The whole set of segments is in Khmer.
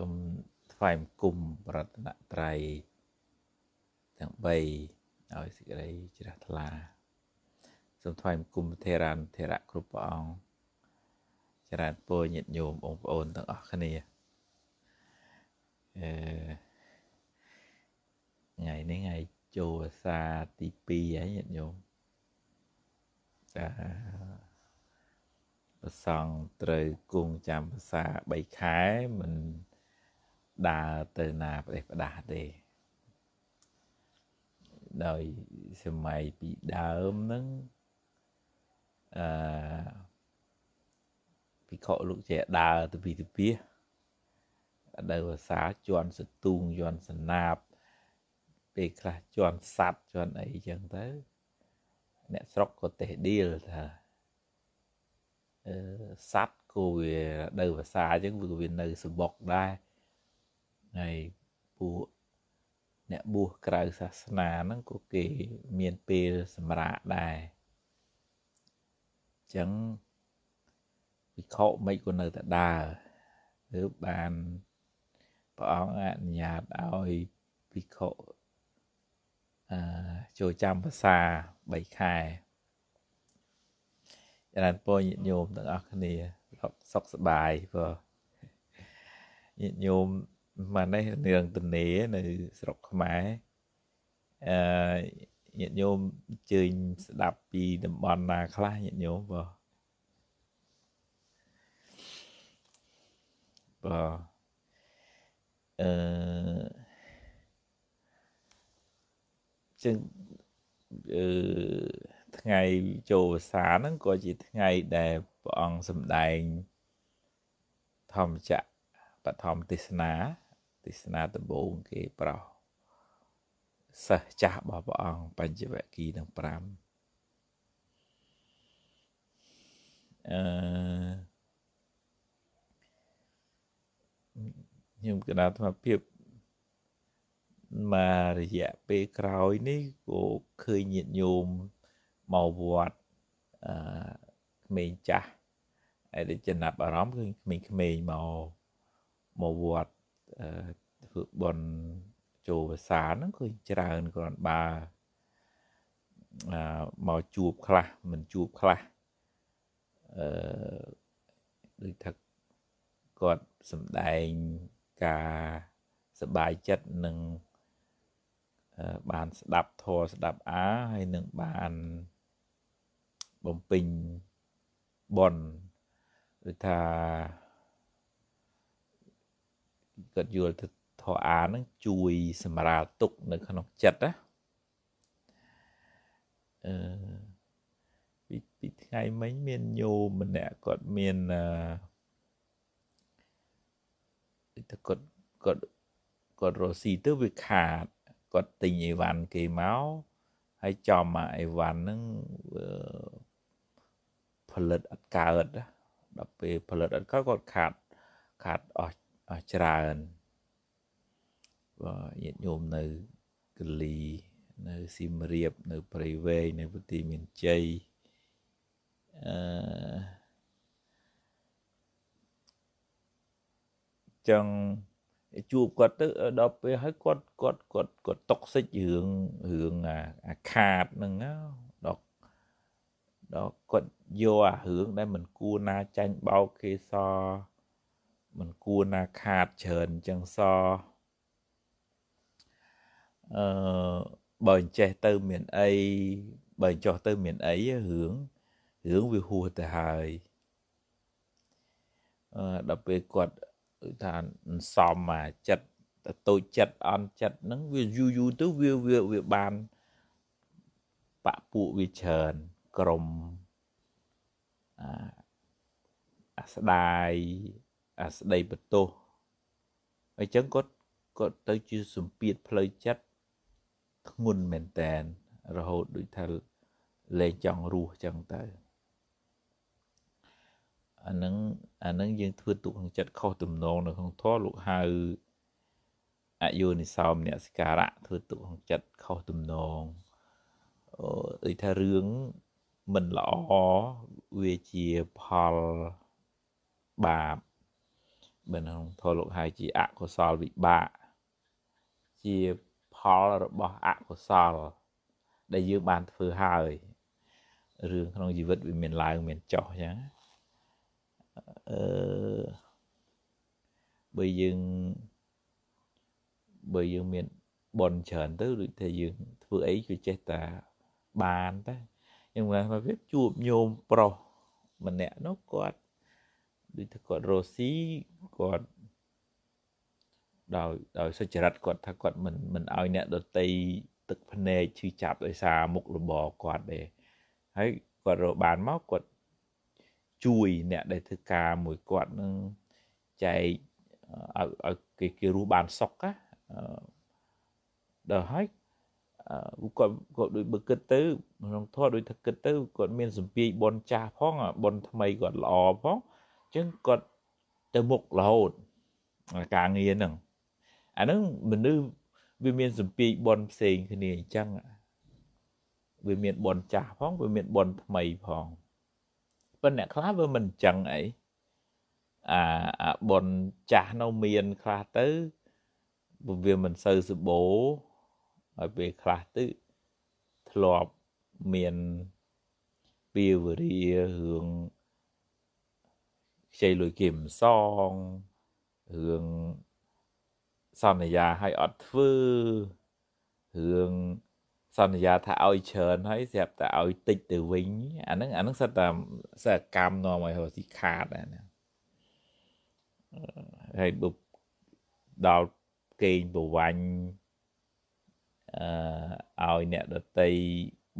សូមថ្វាយបង្គំបរតនត្រ័យទាំង3ឲ្យសេចក្តីជ្រះថ្លាសូមថ្វាយបង្គំធេរានធេរៈគ្រប់ព្រះអង្គចរានពរញាតិញោមបងប្អូនទាំងអស់គ្នាអឺថ្ងៃនេះថ្ងៃចូលអាសាទី2ហើយញាតិញោមតាប្រសងត្រូវគង់ចាំភាសា3ខែមិន ដើរទៅណាប្រទេសផ្ដាស់ទេដោយសម័យពីដើមហ្នឹងអឺភិក្ខុលោកជាដើរទៅពីទៅពីដើរភាសាជន់សទូងជន់សណាបពេលខ្លះជន់សัตว์ជន់អីចឹងទៅអ្នកស្រុកក៏ទេឌីលថាអឺសัตว์គូវាដើរភាសាអញ្ចឹងវាវានៅសបុកដែរ ហើយពួកអ្នកបួសក្រៅសាសនាហ្នឹងក៏គេមានពេលសម្រាកដែរអញ្ចឹងវិខមិនក៏នៅតែដើរឬបានព្រះអង្គអនុញ្ញាតឲ្យវិខអឺចូលចាំភាសា3ខែចរណពរញាតិញោមទាំងអស់គ្នាសុខសប្បាយព្រោះញាតិញោម ម៉ានេះរឿងទនេនៅស្រុកខ្មែរអឺញាតិញោមជើញស្ដាប់ពីតំបន់ណាខ្លះញាតិញោមបើបើអឺចឹងអឺថ្ងៃចូលវស្សាហ្នឹងក៏ជាថ្ងៃដែលព្រះអង្គសម្ដែងធម្មចក្របឋមទេសនា ទេសនាដំបូងគេប្រោសសិស្សចាស់របស់ព្រះអង្គបញ្ចវគិទាំង5អឺខ្ញុំកណាត់ថាភាពមករយៈពេលក្រោយនេះក៏ឃើញញាតិញោមមកវត្តអឺក្មេងចាស់ហើយដូចចំណាប់អារម្មណ៍គឺក្មេងៗមកមកវត្ត ធ្វើបនចូលភាសាហ្នឹងឃើញច្រើនគ្រាន់បើមកជួបខ្លះមិនជួបខ្លះអឺដូចថាគាត់សំដែងការសបាយចិត្តនឹងបានស្ដាប់ធរស្ដាប់អាហើយនឹងបានបំពេញបនដូចថា គាត់យល់ទៅធរអានឹងជួយសម្រាលទុកនៅក្នុងចិត្តណាអឺពីពីថ្ងៃមិញមានញោមម្នាក់គាត់មានអឺទៅគាត់គាត់គាត់រស់ស៊ីទៅវាខាតគាត់ទិញអីវ៉ាន់គេមកហើយចំអាអីវ៉ាន់ហ្នឹងផលិតអត់កើតដល់ពេលផលិតអត់កើតគាត់ខាតខាតអស់អស់ ច្រើនបាទញាតិញោមនៅកលីនៅសៀមរាបនៅព្រៃវែងនៅប្រទីមានជ័យអឺចឹងជួបគាត់ទៅដល់ពេលហើយគាត់គាត់គាត់គាត់តុកសិចរឿងរឿងអាខាតហ្នឹងដល់ដល់គាត់យកអារឿងដែលមិនគួរណាចាញ់បោកគេស មិនគួរណាខាតច្រើនអញ្ចឹងសអឺបើអញ្ចេះទៅមានអីបើចោះទៅមានអីរឿងរឿងវាហួសទៅហើយអឺដល់ពេលគាត់ថាសំមកចិត្តតូចចិត្តអន់ចិត្តហ្នឹងវាយូរយូរទៅវាវាវាបានបពពួកវាច្រើនក្រុមអាអាស្ដាយ អាស្ដីបន្ទោសអញ្ចឹងគាត់គាត់ទៅជាសម្ពាធផ្លូវចិត្តធ្ងន់មែនតែនរហូតដូចថាលែងចង់រស់ចឹងទៅអានឹងអានឹងយើងធ្វើទុកក្នុងចិត្តខុសទំនងនៅក្នុងធម៌លោកហៅអយោនិសោមអ្នកសិការៈធ្វើទុកក្នុងចិត្តខុសទំនងអឺថារឿងមិនល្អវាជាផលបាប បើក្នុងធម៌លោកហៅជាអកុសលវិបាកជាផលរបស់អកុសល ដែលយើងបានធ្វើហើយរឿងក្នុងជីវិតវាមានឡើងមានចុះអញ្ចឹងអឺបើយើងបើយើងមានបនច្រើនទៅដូចថាយើងធ្វើអីគឺចេះតែបានតែខ្ញុំថាវាជួបញោមប្រុសម្នាក់នោះគាត់ ដូចថាគាត់រស់ស៊ីគាត់ដោយដោយសុចរិតគាត់ថាគាត់មិនមិនឲ្យអ្នកដតីទឹកភ្នែកឈឺចាប់ដោយសារមុខរបរគាត់ទេហើយគាត់រកបានមកគាត់ជួយអ្នកដែលធ្វើការមួយគាត់នឹងចែកឲ្យឲ្យគេគេរស់បានសុខណាដល់ហើយគាត់គាត់ដូចបើគិតទៅក្នុងធម៌ដូចថាគិតទៅគាត់មានសម្ពាយបនចាស់ផងបនថ្មីគាត់ល្អផងអញ្ចឹងគាត់ទៅមុខរហូតការងារហ្នឹងអាហ្នឹងមនុស្សវាមានសម្ពាយបនផ្សេងគ្នាអញ្ចឹងវាមានបនចាស់ផងវាមានបនថ្មីផងប៉ុន្តែអ្នកខ្លះវាមិនអញ្ចឹងអីអាអាបនចាស់នៅមានខ្លះទៅវាមិនសូវសបោហើយពេលខ្លះទៅធ្លាប់មានពីវរារឿង ខ្ចីលុយគេមិនសងរឿងសន្យាឲ្យអត់ធ្វើរឿងសន្យាថាឲ្យច្រើនហើយស្រាប់តែឲ្យតិចទៅវិញអាហ្នឹងអាហ្នឹងសិតតែសិតកម្មនាំឲ្យរស់ស៊ីខាតណាហើយបើដល់កេងប្រវាញ់អឺឲ្យអ្នកដតី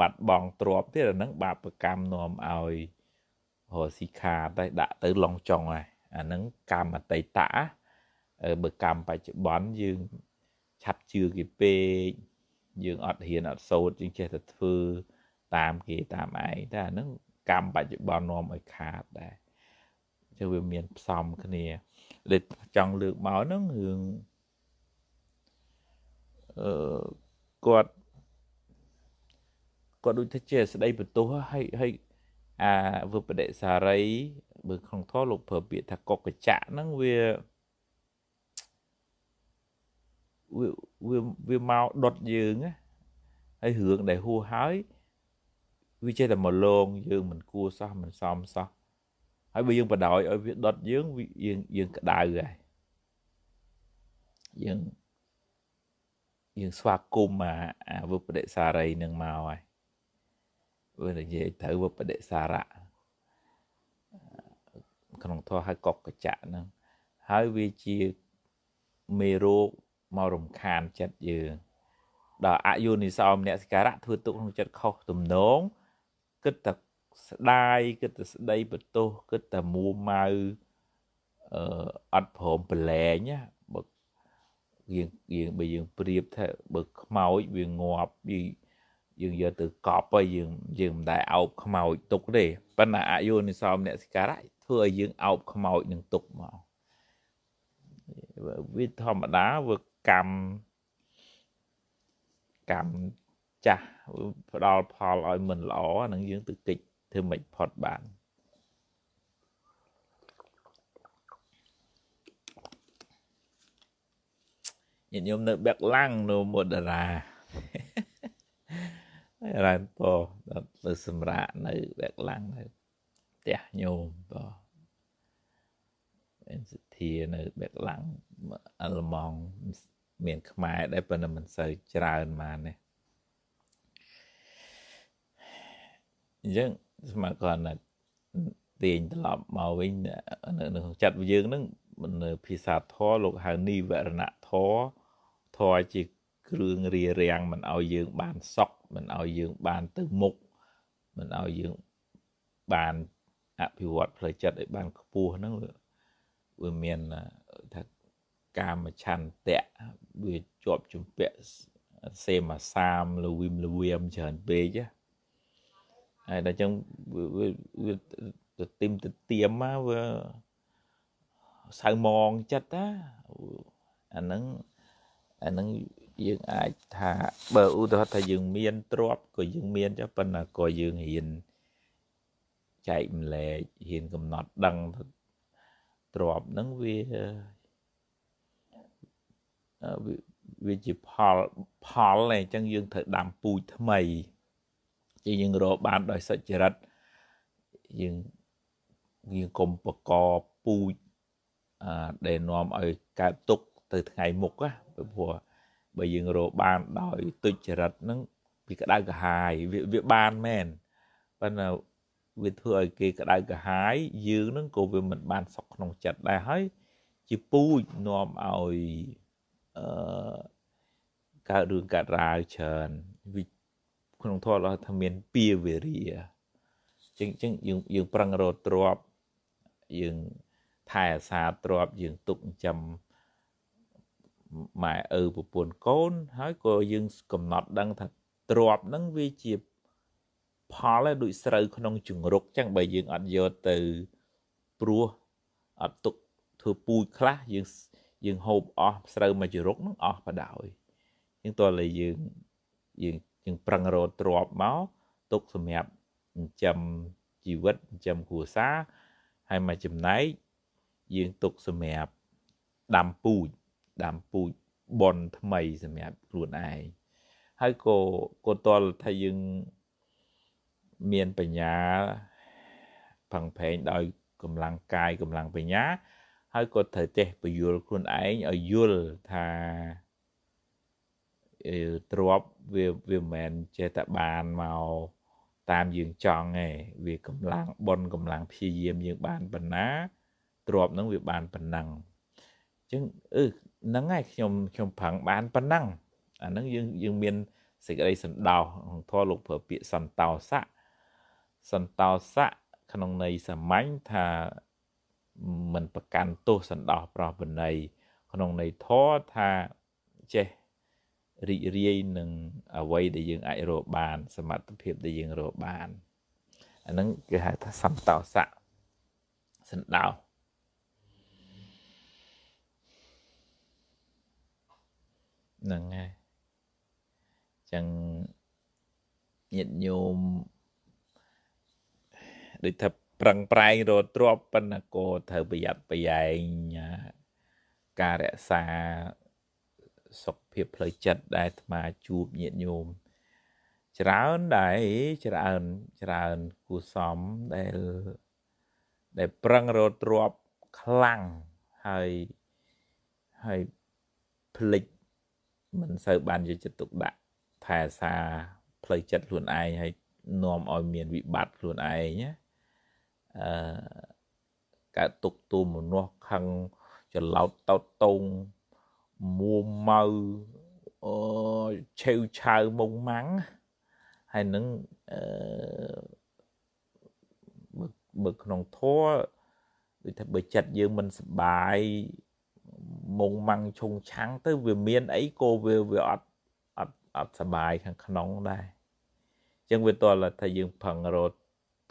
បាត់បង់ទ្រព្យទៀតអាហ្នឹងបាបកម្មនាំឲ្យរ ស់ស៊ីខាតតែដាក់ទៅឡងចុងហើយអាហ្នឹងកម្មអតីតៈបើកម្មបច្ចុប្បន្នយើងឆាប់ជឿគេពេកយើងអត់ហ៊ានអត់សូត្រយើងចេះតែធ្វើតាមគេតាមឯងតែអាហ្នឹងកម្មបច្ចុប្បន្ននាំឲ្យខាតដែរចឹងវាមានផ្សំគ្នាដែលចង់លើកមកហ្នឹងរឿងអឺគាត់គាត់ដូចថាជាស្ដីបន្ទោសហើយហើយ អាវិបដិសារីបើក្នុងធម៌លោកប្រើពាក្យថាកុកចៈហ្នឹងវាវាវាមកដុតយើងណាហើយរឿងដែលហួសហើយវាចេះតែមកលងយើងមិនគួរសោះមិនសមសោះហើយបើយើងបដ ாய் ឲ្យវាដុតយើងយើងយើងក្តៅហើយយើងយើងស្វាគមន៍អាអាវិបដិសារីនឹងមកហើយ វានិយាយទៅវិបដិសារៈក្នុងធម៌ឲ្យកកកច្ចៈហ្នឹងហើយវាជាមេរោគមករំខានចិត្តយើងដល់អយុនិសោមនសិការៈធ្វើទុកក្នុងចិត្តខុសទំនងគិតតែស្ដាយគិតតែស្ដីបន្ទោសគិតតែមួម៉ៅអឺអត់ព្រមប្រឡែងណាបើយើងយើងបើយើងប្រៀបថាបើខ្មោចវាងាប់យើង យើងយកទៅកប់ហើយយើងយើងមិនដែលអោបខ្មោចទុកទេប៉ុន្តែអយុនិសោមនសិការៈធ្វើឲ្យយើងអោបខ្មោចនឹងទុកមកវាធម្មតាវាកម្មកម្មចាស់ផ្ដល់ផលឲ្យមិនល្អអានឹងយើងទៅកិច្ចធ្វើមិនផុតបានញាតិញោមនៅបែកឡាំងនៅមុដរា ហើយរ៉ែនពដល់ទៅសម្រាប់នៅបែកឡាំងនៅផ្ទះញោមបមានសទ្ធានៅបែកឡាំងអលម៉ងមានខ្មែរដែរប៉ុន្តែមិនសូវច្រើនមកនេះអញ្ចឹងស្មើគាត់ណាទាញត្រឡប់មកវិញនៅក្នុងចិត្តយើងហ្នឹងនៅភាសាធរលោកហៅនិវរណៈធរធរជា គ្រឿងរារាំងមិនឲ្យយើងបានសុខមិនឲ្យយើងបានទៅមុខមិនឲ្យយើងបានអភិវឌ្ឍផ្លូវចិត្តឲ្យបានខ្ពស់ហ្នឹងវាមានថាកាមឆន្ទៈវាជាប់ជំពាក់សេមាសាមលវិមលវៀមច្រើនពេកហើយដល់ចឹងវាទៅទីមទៅទៀមមកវាសៅមងចិត្តណាអាហ្នឹងអាហ្នឹង យើងអាចថាបើឧទាហរណ៍ថាយើងមានទ្រព្យក៏យើងមានចុះប៉ុន្តែក៏យើងហ៊ានចែកម្លែកហ៊ានកំណត់ដឹងទ្របហ្នឹងវាវាជាផលផលអញ្ចឹងយើងត្រូវដាំពូជថ្មីជាយើងរកបានដោយសុចរិតយើងយើងកុំបកពូជអឺដែលនាំឲ្យកើតទុកទៅថ្ងៃមុខណាព្រោះ បើយើងរកបានដោយទុច្ចរិតហ្នឹងវាក្តៅក្រហាយវាបានមែនប៉ុន្តែវាធ្វើឲ្យគេក្តៅក្រហាយយើងនឹងក៏វាមិនបានសុខក្នុងចិត្តដែរហើយជាពូជនាំឲ្យអឺកើតរឿងកើតរាវច្រើនវិក្នុងធម៌របស់ថាមានពាវេរាចឹងចឹងយើងយើងប្រឹងរត់ទ្របយើងថែអាសាទ្របយើងទុកចាំម៉ែ ឪប្រពន្ធកូន ហើយក៏យើងកំណត់ដឹងថាទ្របហ្នឹងវាជាផលដូចស្រូវក្នុងជង្រុកចឹងបើយើងអត់យកទៅព្រោះអត់ទុកធ្វើពូជខ្លះយើងយើងហូបអស់ស្រូវមួយជង្រុកហ្នឹងអស់បដោយជាងតើលើយើងយើងយើងប្រឹងរត់ទ្របមកទុកសម្រាប់ចិញ្ចឹមជីវិតចិញ្ចឹមគ្រួសារហើយមកចំណែកយើងទុកសម្រាប់ដាំពូជ ដាំពូជបនថ្មីសម្រាប់ខ្លួនឯងហើយក៏ក៏តលថាយើងមានបញ្ញាផឹងផែងដោយកម្លាំងកាយកម្លាំងបញ្ញា ហើយក៏ត្រូវចេះពយល់ខ្លួនឯងឲ្យយល់ថាទ្របវាវាមិនមែនចេះតែបានមកតាមយើងចង់ទេវាកម្លាំងប៉ុនកម្លាំងព្យាយាមយើងបានប៉ុណ្ណាទ្របនឹងវាបានប៉ុណ្ណឹងអញ្ចឹងអឺ ហ្នឹងហើយខ្ញុំខ្ញុំប្រឹងបានប៉ុណ្ណឹងអាហ្នឹងយើងយើងមានសេចក្តីសន្តោសធម៌លោកប្រើពាក្យសន្តោសៈសន្តោសៈក្នុងន័យសាមញ្ញថាមិនប្រកាន់ទោសសន្តោសប្រោះបណីក្នុងន័យធម៌ថាចេះរីករាយនឹងអ្វីដែលយើងអាចរកបាន សមត្ថភាពដែលយើងរកបានអាហ្នឹងគេហៅថាសន្តោសៈសន្តោស ហ្នឹងហើយចឹងញាតិញោមដូចថាប្រឹងប្រែងរត់ទ្របប៉ុន្តែក៏ត្រូវប្រយ័ត្នប្រយែងការរក្សាសុខភាពផ្លូវចិត្តដែលអាត្មាជួបញាតិញោមច្រើនដែរច្រើនច្រើនគូសំដែលដែលប្រឹងរត់ទ្របខ្លាំងហើយហើយផ្លិច មិនសូវបានយកចិត្តទុកដាក់ថែសាផ្លូវចិត្តខ្លួនឯងហើយនាំឲ្យមានវិបត្តិខ្លួនឯងណាអឺកើតទុកទូមនោះខឹងច្រឡោតតោតតងមួម៉ៅអឺឆេវឆាវមុងម៉ាំងហើយនឹងអឺបើក្នុងធัวដូចថាបើចិត្តយើងមិនសបាយ មុងម៉ាំងឈុងឆាំងទៅវាមានអីក៏វាវាអត់អត់អត់សបាយខាងក្នុងដែរអញ្ចឹងវាតលថាយើងផឹងរត់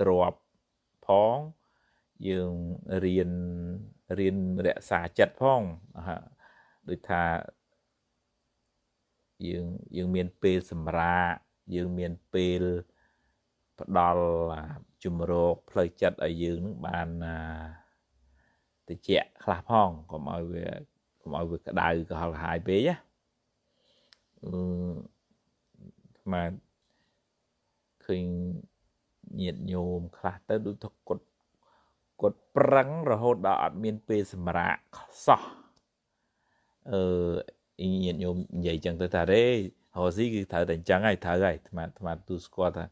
ទ្របផងយើងរៀនរៀនរក្សាចិត្តផងដូចថាយើងយើងមានពេលសម្រាកយើងមានពេលផ្ដល់ជំរកផ្លូវចិត្តឲ្យយើងនឹងបាន តិចខ្លះផងកុំឲ្យវាកុំឲ្យវាក្តៅកុហលហាយពេកណាអឺស្មានឃើញញាតញោមខ្លះទៅដូចថាគាត់គាត់ប្រឹងរហូតដល់អត់មានពេលសម្រាកសោះអឺញាតញោមនិយាយចឹងទៅថារេហោស៊ីគឺត្រូវតែអញ្ចឹងហើយត្រូវហើយអាត្មាអាត្មាទូស្គាល់ថា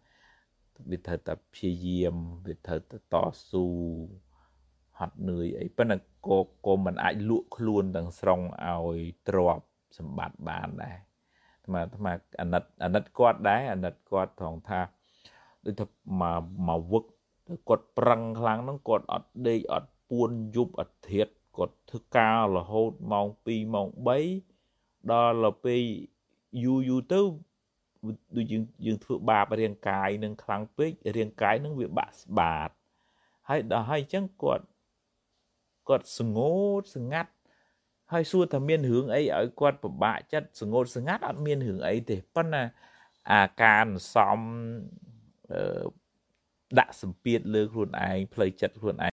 វាត្រូវតែព្យាយាមវាត្រូវតែតស៊ូ ហត់នឿយអីប៉ុន្តែក៏ក៏មិនអាចលក់ខ្លួនទាំងស្រុងឲ្យទ្របសម្បត្តិបានដែរអាត្មាអាត្មាអាណិតអាណិតគាត់ដែរអាណិតគាត់ត្រង់ថាដូចថាមកមកវឹកគាត់ប្រឹងខ្លាំងហ្នឹងគាត់អត់ដេកអត់ពួនយប់អត់ធៀតគាត់ធ្វើការរហូតម៉ោង2ម៉ោង3ដល់ពេលយូរយូរទៅដូចយើងយើងធ្វើបាបរាងកាយនឹងខ្លាំងពេករាងកាយនឹងវាបាក់ស្បាតហើយដល់ហើយអញ្ចឹងគាត់ គាត់ស្ងោតស្ងាត់ហើយសួរថាមានរឿងអីឲ្យគាត់ពិបាកចិត្តស្ងោតស្ងាត់អត់មានរឿងអីទេប៉ុន្តែអាការសំដាក់សម្ពាធលើខ្លួនឯងផ្លូវចិត្តខ្លួនឯង